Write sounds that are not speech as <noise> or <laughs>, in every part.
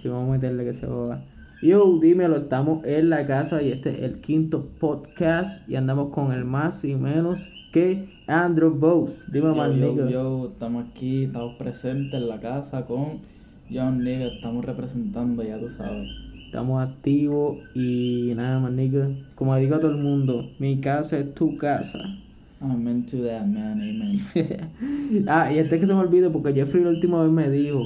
sí, vamos a meterle que se joda. Yo, dímelo, estamos en la casa y este es el quinto podcast y andamos con el más y menos que Andrew Bose. Dime más, yo, nigga. yo, estamos aquí, estamos presentes en la casa con John Nigga, estamos representando, ya tú sabes. Estamos activos y nada más, nigga. Como le digo a todo el mundo, mi casa es tu casa. Amen to that, man, amen. <laughs> ah, y este que se me olvide porque Jeffrey la última vez me dijo,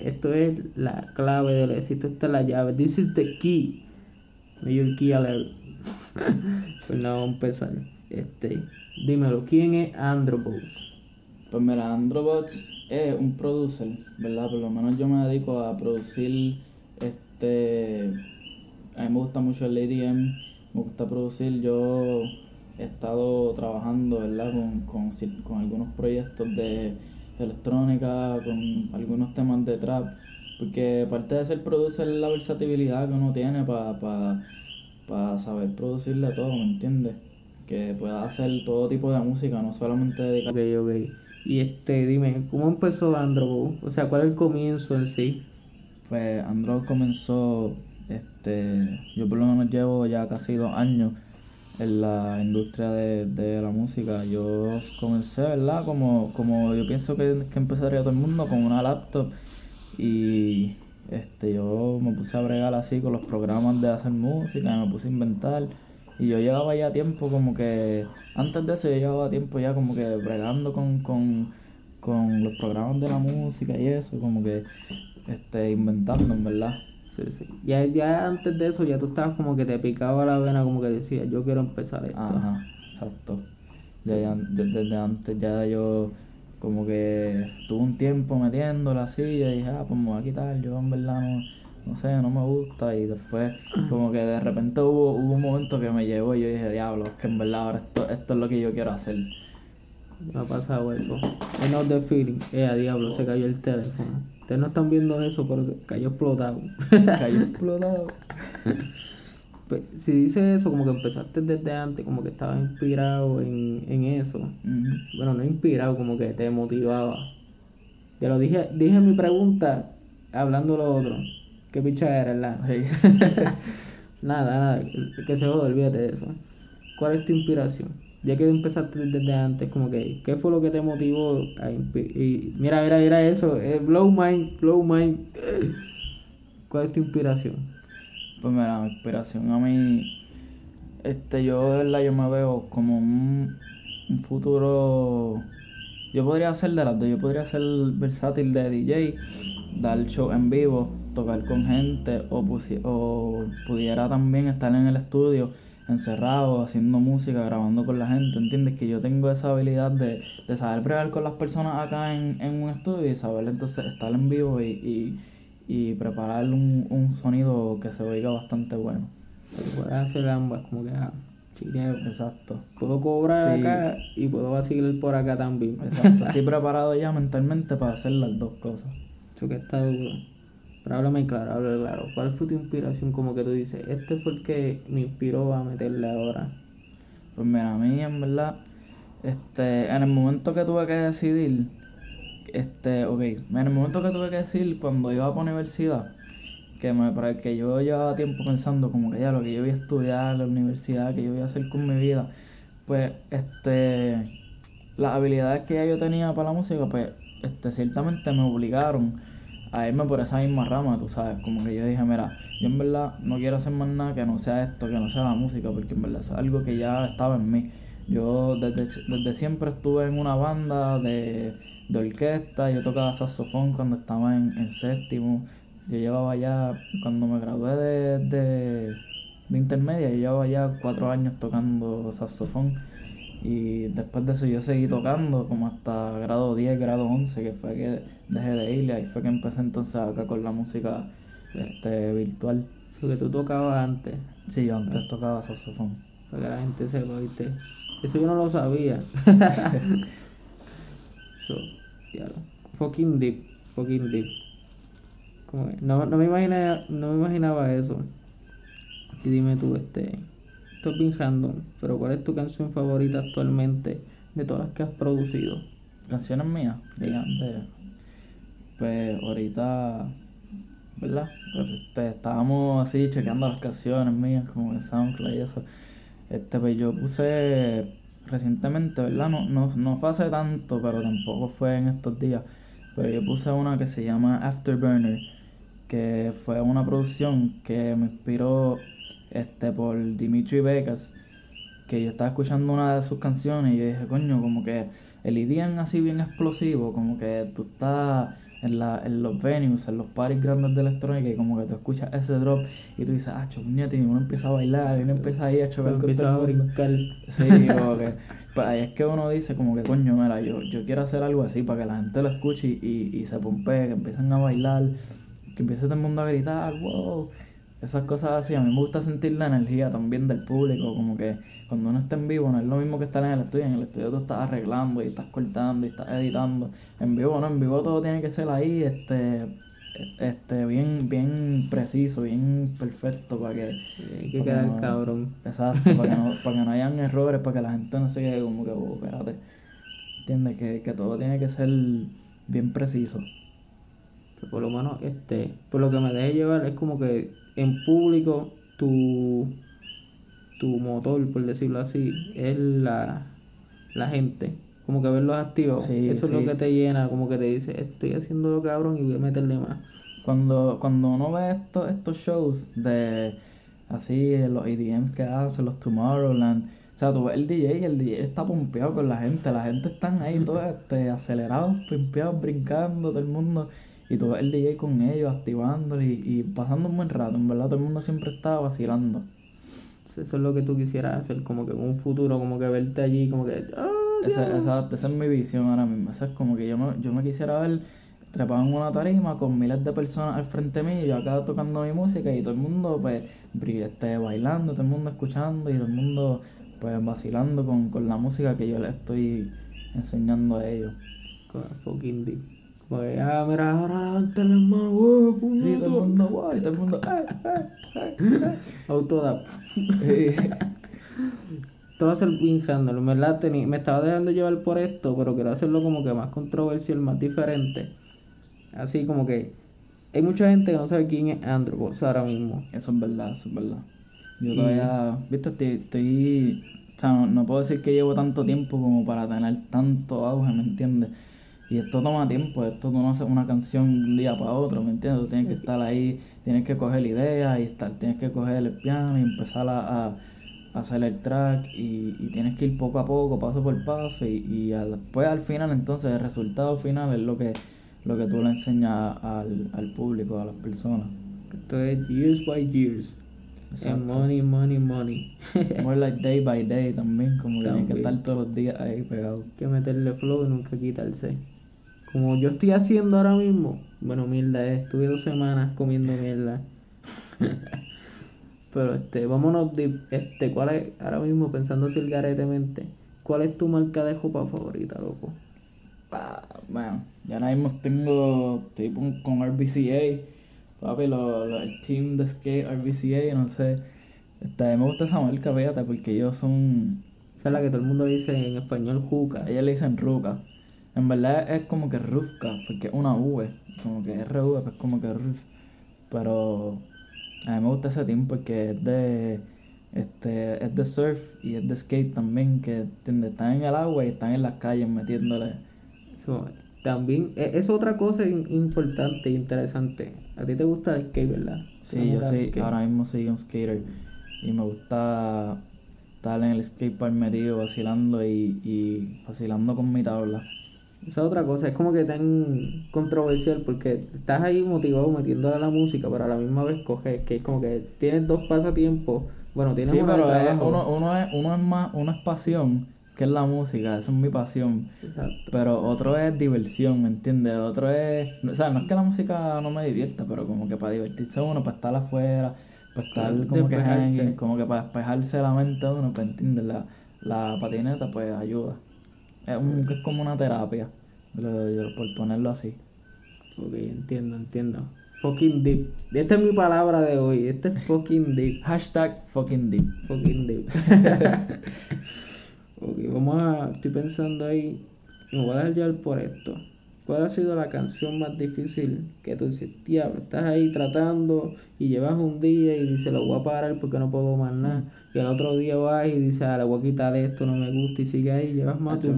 esto es la clave del éxito, esta es la llave, this is the key. El key a leer. <laughs> pues nada, vamos a empezar. Este, dímelo, ¿quién es Androbots? Pues mira, Androbots es un producer, ¿verdad? Por lo menos yo me dedico a producir, este, a mí me gusta mucho el EDM, me gusta producir, yo he estado trabajando, ¿verdad? Con, con, con algunos proyectos de electrónica, con algunos temas de trap, porque parte de ser producer es la versatilidad que uno tiene para pa, pa saber producirle todo, ¿me entiendes? Que pueda hacer todo tipo de música, no solamente dedicar Ok, ok. Y este, dime, ¿cómo empezó Androbots? O sea, ¿cuál es el comienzo en sí? Pues Android comenzó, este, yo por lo menos llevo ya casi dos años en la industria de, de la música. Yo comencé, ¿verdad? Como, como yo pienso que, que empezaría todo el mundo con una laptop y este, yo me puse a bregar así con los programas de hacer música, me puse a inventar y yo llevaba ya tiempo como que, antes de eso yo llevaba tiempo ya como que bregando con, con, con los programas de la música y eso, como que este, inventando, en verdad. Sí, sí. Ya, ya antes de eso, ya tú estabas como que te picaba la vena, como que decías, yo quiero empezar esto. Ajá, exacto. Ya, ya, de- desde antes ya yo como que tuve un tiempo metiéndola así y dije, ah, pues me voy a quitar, yo en verdad no, no sé, no me gusta y después como que de repente hubo, hubo un momento que me llegó y yo dije, diablo, es que en verdad ahora esto, esto es lo que yo quiero hacer. Me ha pasado eso. Know the feeling. Eh, diablo, se cayó el teléfono. Ustedes no están viendo eso, pero cayó explotado. <laughs> Cayó explotado. Pues, si dice eso, como que empezaste desde antes, como que estabas inspirado en, en eso. Bueno, no inspirado, como que te motivaba. Ya lo dije, dije mi pregunta hablando lo otro. ¿Qué picha era, verdad? Sí. <laughs> Nada, nada, que se joda, olvídate de eso. ¿Cuál es tu inspiración? Ya que empezaste desde antes, como que, ¿qué fue lo que te motivó y Mira, mira, mira eso, blow mind, blow mind. <laughs> ¿Cuál es tu inspiración? Pues mira, mi inspiración a mí, este, yo de verdad yo me veo como un, futuro, yo podría hacer de las dos, yo podría ser versátil de DJ, dar show en vivo, tocar con gente, o, o pudiera también estar en el estudio, encerrado, haciendo música, grabando con la gente, ¿entiendes? Que yo tengo esa habilidad de, de saber bregar con las personas acá en, en un estudio y saber entonces estar en vivo y, y, y preparar un, un sonido que se oiga bastante bueno. Porque puedes hacer ambas, como que, ah, chileo. Exacto. Puedo cobrar Sí. acá y puedo seguir por acá también. Exacto. <laughs> Estoy preparado ya mentalmente para hacer las dos cosas. Eso que está duro. Pero háblame claro, háblame claro. ¿Cuál fue tu inspiración? Como que tú dices, este fue el que me inspiró a meterle ahora. Pues mira, a mí en verdad, este, en el momento que tuve que decidir, este, ok, en el momento que tuve que decidir cuando iba para universidad, que me para que yo llevaba tiempo pensando como que ya lo que yo voy a estudiar, la universidad, que yo voy a hacer con mi vida, pues este las habilidades que ya yo tenía para la música, pues este ciertamente me obligaron a irme por esa misma rama, tú sabes, como que yo dije, mira, yo en verdad no quiero hacer más nada que no sea esto, que no sea la música, porque en verdad es algo que ya estaba en mí. Yo desde, desde siempre estuve en una banda de, de orquesta, yo tocaba saxofón cuando estaba en, en séptimo, yo llevaba ya, cuando me gradué de, de, de intermedia, yo llevaba ya cuatro años tocando saxofón. Y después de eso yo seguí tocando como hasta grado 10, grado 11, que fue que dejé de ir y ahí fue que empecé entonces acá con la música este, virtual. Eso que tú tocabas antes. Sí, yo antes tocaba saxofón. Para que la gente sepa, ¿viste? Eso yo no lo sabía. <laughs> so, diablo. Fucking deep. Fucking deep. Como que no, no, me imagina, no me imaginaba eso. Y dime tú, este. Esto es bien pero ¿cuál es tu canción favorita actualmente de todas las que has producido? Canciones mías, de antes. Pues ahorita, ¿verdad? este, estábamos así chequeando las canciones mías, como en SoundCloud y eso. Este, pues yo puse recientemente, ¿verdad? No, no, no fue hace tanto, pero tampoco fue en estos días. Pero yo puse una que se llama Afterburner, que fue una producción que me inspiró este, por Dimitri Vegas, que yo estaba escuchando una de sus canciones y yo dije, coño, como que el IDM así bien explosivo, como que tú estás en, la, en los venues, en los parties grandes de electrónica y como que tú escuchas ese drop y tú dices, ah, puñete, y uno empieza a bailar, y uno empieza ahí a chocar con todo el. Sí, como que, pues ahí es que uno dice como que, coño, mira, yo, yo quiero hacer algo así para que la gente lo escuche y, y, se pompee, que empiecen a bailar, que empiece todo el mundo a gritar, wow esas cosas así, a mí me gusta sentir la energía también del público, como que cuando uno está en vivo no es lo mismo que estar en el estudio, en el estudio tú estás arreglando y estás cortando y estás editando, en vivo no, en vivo todo tiene que ser ahí, este, este, bien, bien preciso, bien perfecto para que... Hay que quedar cabrón. Exacto, para que, no, <laughs> para que no hayan errores, para que la gente no se quede como que, oh, espérate, ¿entiendes? Que, que todo tiene que ser bien preciso. Pero por lo menos, este, por lo que me deje llevar es como que en público tu, tu motor, por decirlo así, es la, la gente. Como que verlos activos. Eso es lo que te llena, como que te dice, estoy haciendo lo cabrón y voy a meterle más. Cuando, cuando uno ve estos, estos shows de así, los EDMs que hacen, los Tomorrowland, o sea, tú ves el DJ y el DJ está pompeado con la gente, la gente están ahí todos <laughs> este, acelerados, pompeados, brincando, todo el mundo. Y ves el DJ con ellos, activándolo y, y pasando un buen rato. En verdad, todo el mundo siempre está vacilando. Eso es lo que tú quisieras hacer, como que en un futuro, como que verte allí, como que. ¡Ah, esa, esa, esa, es mi visión ahora mismo. Esa es como que yo me, yo me quisiera ver trepado en una tarima con miles de personas al frente mío yo acá tocando mi música y todo el mundo, pues, esté bailando, todo el mundo escuchando y todo el mundo, pues, vacilando con, con la música que yo les estoy enseñando a ellos. Con fucking deep. Pues, ah, mira, ahora levanten las manos, wow, Sí, todo el mundo, guay, todo el mundo, eh, eh, eh, Autoda. Todo ser bien handle, verdad me estaba dejando llevar por esto, pero quiero hacerlo como que más controversial, más diferente. Así como que hay mucha gente que no sabe quién es Andrew ahora mismo. Eso es verdad, eso es verdad. Yo todavía, viste, estoy, estoy o sea, no, no, puedo decir que llevo tanto tiempo como para tener tanto auge, ¿me entiendes? Y esto toma tiempo, esto no hace una canción de un día para otro, ¿me entiendes? Tú tienes que estar ahí, tienes que coger la idea y estar, tienes que coger el piano y empezar a, a, hacer el track y, y, tienes que ir poco a poco, paso por paso y, y después al final entonces el resultado final es lo que, lo que tú le enseñas al, al público, a las personas. Esto es years by years. And money, money, money. <laughs> More like day by day también, como que tienes que estar todos los días ahí pegado. Que meterle flow y nunca quitarse como yo estoy haciendo ahora mismo, bueno, mierda, eh, estuve dos semanas comiendo mierda. <laughs> Pero este, vámonos de, este, ¿cuál es, ahora mismo pensando el garetemente, cuál es tu marca de ropa favorita, loco? Ah, bueno, ya ahora mismo tengo, estoy con RBCA, papi, lo, el team de skate RBCA, no sé, este, me gusta esa marca, fíjate, porque ellos son... Esa es la que todo el mundo dice en español juca. Ellos le dicen ruca. En verdad es como que Rufka, porque es una V, como que RV, pues como que Ruf. Pero a mí me gusta ese team porque es de este es de surf y es de skate también, que están en el agua y están en las calles metiéndole. Eso, también e, es, otra cosa importante e interesante. A ti te gusta el skate, ¿verdad? Sí, yo sí, ahora mismo soy un skater y me gusta estar en el skatepark metido vacilando y, y vacilando con mi tabla. Esa es otra cosa, es como que tan controversial porque estás ahí motivado metiéndole a la música, pero a la misma vez coges, que es como que tienes dos pasatiempos. Bueno, tienes sí, pero uno, uno, es, uno es más, uno es pasión, que es la música, esa es mi pasión. Exacto. Pero otro es diversión, ¿me entiendes? Otro es, o sea, no es que la música no me divierta, pero como que para divertirse uno, para estar afuera, para estar como que como que para despejarse la mente uno, pues entiendes, la, la patineta pues ayuda. Es, un, es como una terapia, por ponerlo así. Ok, entiendo, entiendo. Fucking deep. Esta es mi palabra de hoy. Este es fucking deep. <laughs> Hashtag fucking deep. Fucking deep. <laughs> ok, vamos a. Estoy pensando ahí. Me voy a dejar llevar por esto. ¿cuál ha sido la canción más difícil que tú dices, diablo, estás ahí tratando y llevas un día y dices, lo voy a parar porque no puedo más nada? Y el otro día vas y dices, ah, le voy a quitar esto, no me gusta y sigue ahí, llevas más de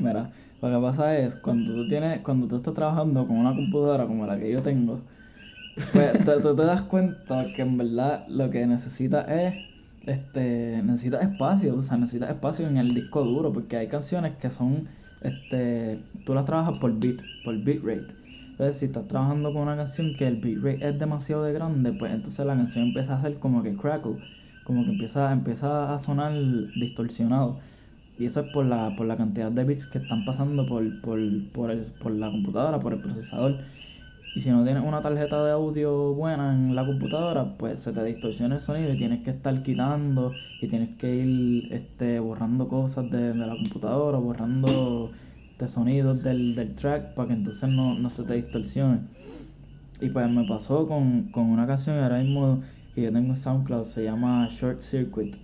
mira, lo que pasa es cuando tú tienes, cuando tú estás trabajando con una computadora como la que yo tengo, pues tú, tú te das cuenta que en verdad lo que necesitas es, este, necesitas espacio, o sea, necesitas espacio en el disco duro, porque hay canciones que son, este, tú las trabajas por beat, por beat rate. Entonces, si estás trabajando con una canción que el beat rate es demasiado de grande, pues entonces la canción empieza a hacer como que crackle, como que empieza, empieza a sonar distorsionado. Y eso es por la, por la cantidad de bits que están pasando por, por, por, el, por la computadora, por el procesador. Y si no tienes una tarjeta de audio buena en la computadora, pues se te distorsiona el sonido y tienes que estar quitando y tienes que ir este, borrando cosas de, de la computadora, borrando de sonidos del, del track para que entonces no, no se te distorsione. Y pues me pasó con, con una canción que ahora mismo que yo tengo en SoundCloud, se llama Short Circuit.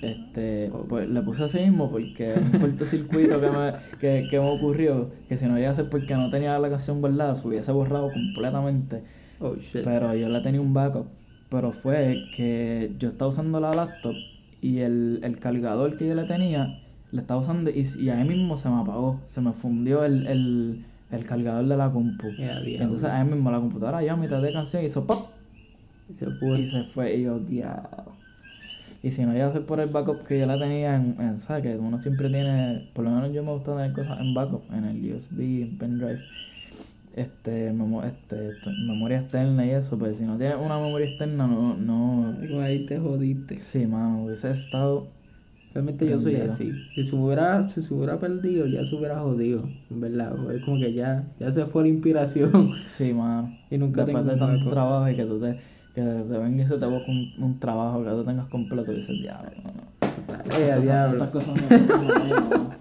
Este, pues le puse así mismo porque un cortocircuito que me, que, que me ocurrió, que si no llega a ser porque no tenía la canción guardada, se hubiese borrado completamente. Oh shit. Pero yo le tenía un backup. Pero fue que yo estaba usando la laptop y el, el cargador que yo le tenía, le estaba usando y, y ahí mismo se me apagó. Se me fundió el, el, el cargador de la compu. Ya, diablo. Entonces ahí mismo la computadora ya a mitad de canción hizo pop se fue. y se fue y yo, diablo. Y si no iba a ser por el backup que yo la tenía en, en ¿sabes? Que uno siempre tiene, por lo menos yo me gusta tener cosas en backup, en el USB, en pendrive, este, memo- este, memoria externa y eso, pues si no tienes una memoria externa, no, no, ahí te jodiste. sí, mano, hubiese estado, Realmente yo soy así. Si se hubiera, si se hubiera perdido, ya se hubiera jodido. En verdad. Es como que ya, ya se fue la inspiración. sí, mano, y nunca después de tanto backup. trabajo y que tú te, que te venga y se te busca un, un trabajo que tú tengas completo y dices, diablo, no, no. Eh, diablo. Estas cosas no. <laughs>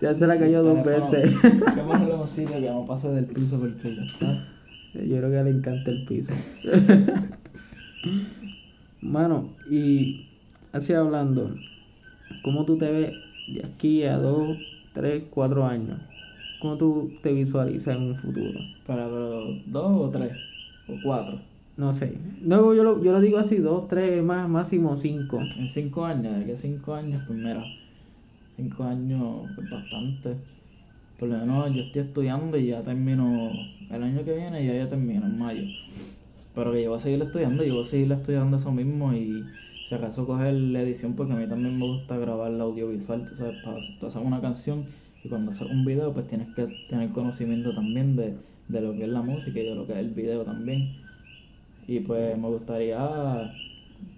Ya se la cayó dos veces. <laughs> ¿Qué más le sitio que no pase del piso porque ya está? Yo creo que le encanta el piso. <laughs> Mano, y así hablando, ¿cómo tú te ves de aquí a dos, tres, cuatro años? ¿Cómo tú te visualizas en un futuro? Para, pero dos o tres o cuatro. No sé. No, yo lo, yo lo digo así, dos, tres, más, máximo cinco. En cinco años, de que cinco años, pues mira, cinco años es bastante. Por lo menos yo estoy estudiando y ya termino, el año que viene ya ya termino, en mayo. Pero que yo voy a seguir estudiando, yo voy a seguir estudiando eso mismo y si acaso coger la edición, porque a mí también me gusta grabar la audiovisual, tú sabes, para hacer una canción y cuando haces un video, pues tienes que tener conocimiento también de, de lo que es la música y de lo que es el video también. Y pues me gustaría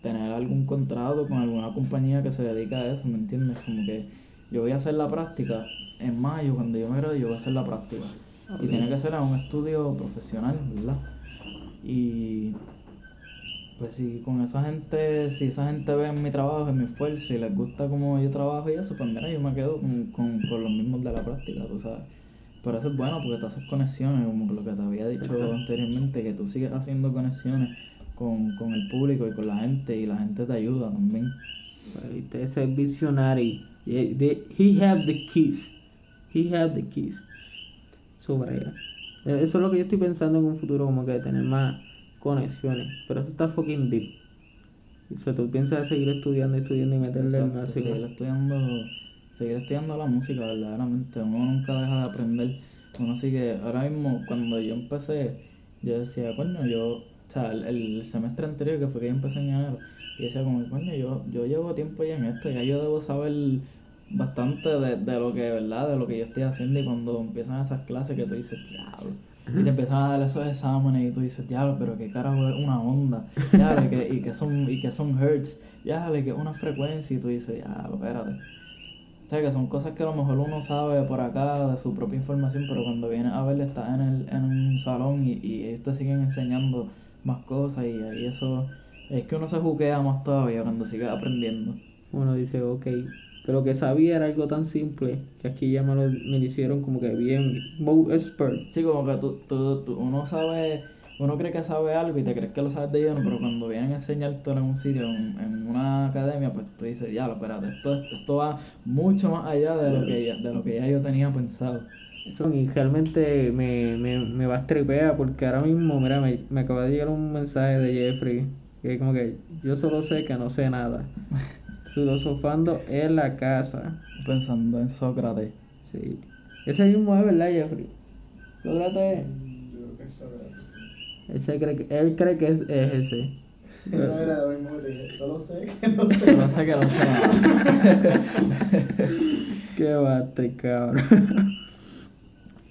tener algún contrato con alguna compañía que se dedica a eso, ¿me entiendes? Como que yo voy a hacer la práctica en mayo, cuando yo me gradúe, yo voy a hacer la práctica. Y tiene que ser a un estudio profesional, ¿verdad? Y pues si con esa gente, si esa gente ve mi trabajo, en mi esfuerzo y les gusta cómo yo trabajo y eso, pues mira, yo me quedo con, con, con los mismos de la práctica, tú sabes. Pero eso es bueno porque te haces conexiones, como lo que te había dicho anteriormente, que tú sigues haciendo conexiones con, con el público y con la gente y la gente te ayuda también. Este, Ese es visionario. They- He have the keys. He have the keys. Sobre ella. Eh, Eso es lo que yo estoy pensando en un futuro, como que tener más conexiones. Pero eso está fucking deep. O sea, tú piensas seguir estudiando, estudiando y meterle más. seguir estudiando, seguir estudiando la música, verdaderamente. Uno nunca deja de aprender. Uno sigue, ahora mismo, cuando yo empecé, yo decía, coño, yo, o sea, el, semestre anterior que fue que yo empecé en enero, y decía como, coño, yo, yo llevo tiempo ya en esto, ya yo debo saber bastante de, de lo que, ¿verdad? De lo que yo estoy haciendo y cuando empiezan esas clases que tú dices, diablo. Y te empiezan a dar esos exámenes y tú dices, diablo, pero qué carajo es una onda, diablo, y que, y que son, y que son hertz, diablo, y que es una frecuencia, y tú dices, diablo, espérate. O sea, que son cosas que a lo mejor uno sabe por acá de su propia información, pero cuando vienes a ver, estás en, el, en un salón y, y ellos te siguen enseñando más cosas y ahí eso es que uno se juquea más todavía cuando sigue aprendiendo. Uno dice, ok. Pero lo que sabía era algo tan simple que aquí ya me lo, me lo hicieron como que bien. Expert. Sí, como que tú, tú, tú- uno sabe, uno cree que sabe algo y te crees que lo sabes de lleno, pero cuando vienen a enseñarte en un sitio, en, en una academia, pues tú dices, ya, espérate, esto, esto va mucho más allá de lo que ya, de lo que ya yo tenía pensado. Eso, y realmente me, me, me va a estripear porque ahora mismo, mira, me, me acaba de llegar un mensaje de Jeffrey que como que yo solo sé que no sé nada. <laughs> Filosofando en la casa. Pensando en Sócrates. Sí. Ese mismo es, ¿verdad, Jeffrey? Sócrates. Yo creo que es Sócrates. Ese cree que, él cree que es, es ese. Pero era lo mismo que te dije. Solo sé que no sé. No sé que no sé nada. <laughs> Qué bate, cabrón.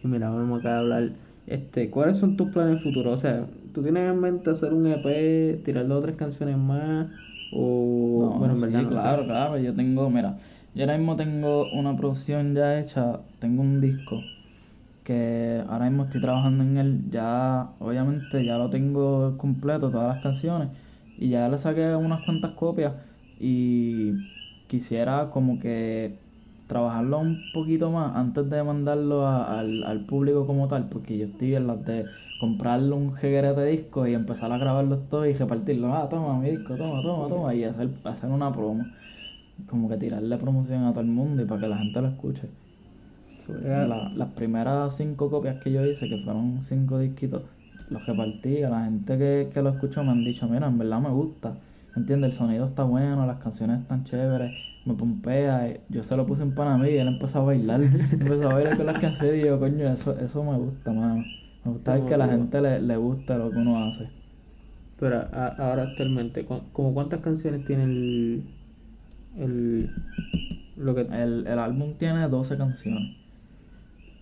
y mira, vamos acá a hablar. Este, ¿cuáles son tus planes futuros? O sea, ¿tú tienes en mente hacer un EP, tirar dos o tres canciones más? O, No, bueno, en sí, no sé. claro, claro. Yo tengo, mira, yo ahora mismo tengo una producción ya hecha, tengo un disco que ahora mismo estoy trabajando en él. Ya, obviamente, ya lo tengo completo, todas las canciones, y ya le saqué unas cuantas copias y quisiera como que trabajarlo un poquito más antes de mandarlo al, al público como tal, porque yo estoy en las de comprarle un jeguerete de discos y empezar a grabarlos todos y repartirlos. Ah, toma mi disco, toma, toma, toma, y hacer, hacer una promo. Como que tirarle promoción a todo el mundo y para que la gente lo escuche. La- las primeras cinco copias que yo hice, que fueron cinco disquitos, los repartí. A la gente que, que lo escuchó me han dicho, mira, en verdad me gusta. ¿Entiendes? El sonido está bueno, las canciones están chéveres, me pompea. y Yo se lo puse en Panamá y él empezó a bailar. <laughs> empezó a bailar con las canciones y yo, coño, eso, eso me gusta, mano. Me gusta ver que a la gente le, le gusta lo que uno hace. Pero a- ahora actualmente, ¿cu- como cuántas canciones tiene el. el. lo que. El, el álbum tiene 12 canciones.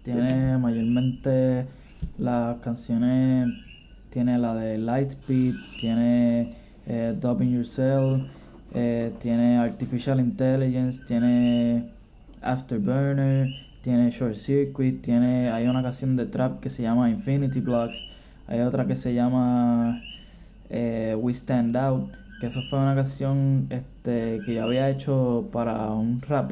Tiene mayormente las canciones. Tiene la de Lightspeed, tiene eh, Dubbing Yourself, eh, tiene Artificial Intelligence, tiene Afterburner, tiene Short Circuit, tiene. Hay una canción de trap que se llama Infinity Blocks, hay otra que se llama eh, We Stand Out, que eso fue una canción este, que yo había hecho para un rap,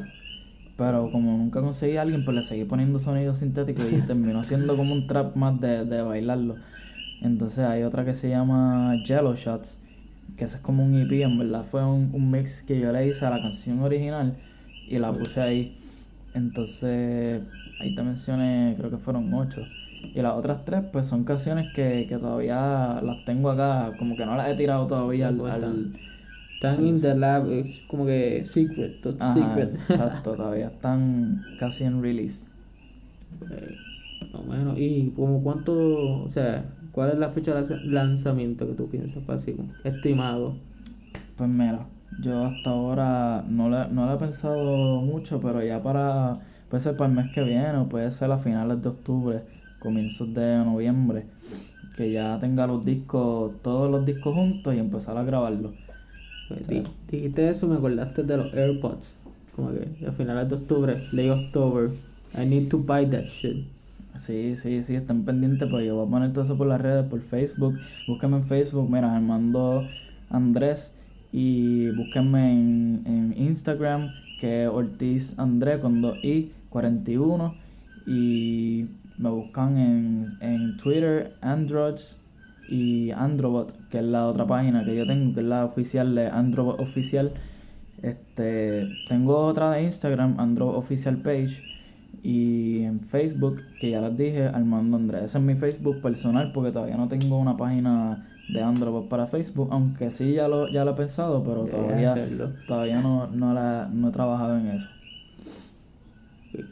pero como nunca conseguí a alguien, pues le seguí poniendo sonidos sintéticos y terminó <laughs> siendo como un trap más de, de bailarlo. Entonces hay otra que se llama Jello Shots, que ese es como un EP, en verdad fue un, un mix que yo le hice a la canción original y la puse ahí. Entonces ahí te mencioné, creo que fueron ocho. Y las otras tres, pues son canciones que, que todavía las tengo acá, como que no las he tirado todavía al... al- Están in the lab, es como que secret, top Ajá, secret. exacto, todavía están casi en release. Eh, Más o menos. ¿Y como cuánto, o sea, cuál es la fecha de lanza- lanzamiento que tú piensas, para así, estimado? Pues mira, yo hasta ahora no le, no le he pensado mucho, pero ya para, puede ser para el mes que viene o puede ser a finales de octubre, comienzos de noviembre, que ya tenga los discos, todos los discos juntos y empezar a grabarlos. Di- dijiste eso, me acordaste de los AirPods. Como que a finales de octubre, late October. I need to buy that shit. Sí, sí, sí, estén pendientes, pues yo voy a poner todo eso por las redes, por Facebook. Búsquenme en Facebook, mira, Armando Andrés. Y búsquenme en, en Instagram, que es Ortiz Andrés con 2i 41. Y me buscan en, en Twitter, Androids y Androbot, que es la otra página que yo tengo, que es la oficial de Androbot Oficial. Este, tengo otra de Instagram, Androbot Official Page. Y en Facebook, que ya les dije, Armando Andrés. Ese es mi Facebook personal porque todavía no tengo una página de Android para Facebook, aunque sí ya lo, ya lo he pensado, pero todavía, hacerlo. todavía no, no, la, no he trabajado en eso.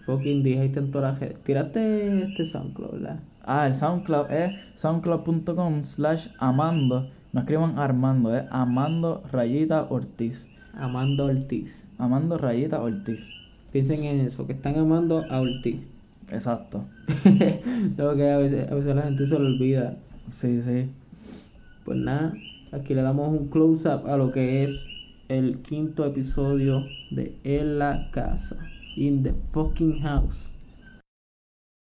Fucking redes. Tiraste este SoundCloud, ¿verdad? Ah, el SoundCloud es soundcloud.com slash amando. No escriban Armando, es Amando Rayita Ortiz. Amando Ortiz. Amando Rayita Ortiz. Piensen en eso, que están amando a Ortiz. Exacto. <laughs> Lo que a veces, a veces la gente se lo olvida. Sí, sí. Pues nada, aquí le damos un close-up a lo que es el quinto episodio de En la Casa. In the fucking house.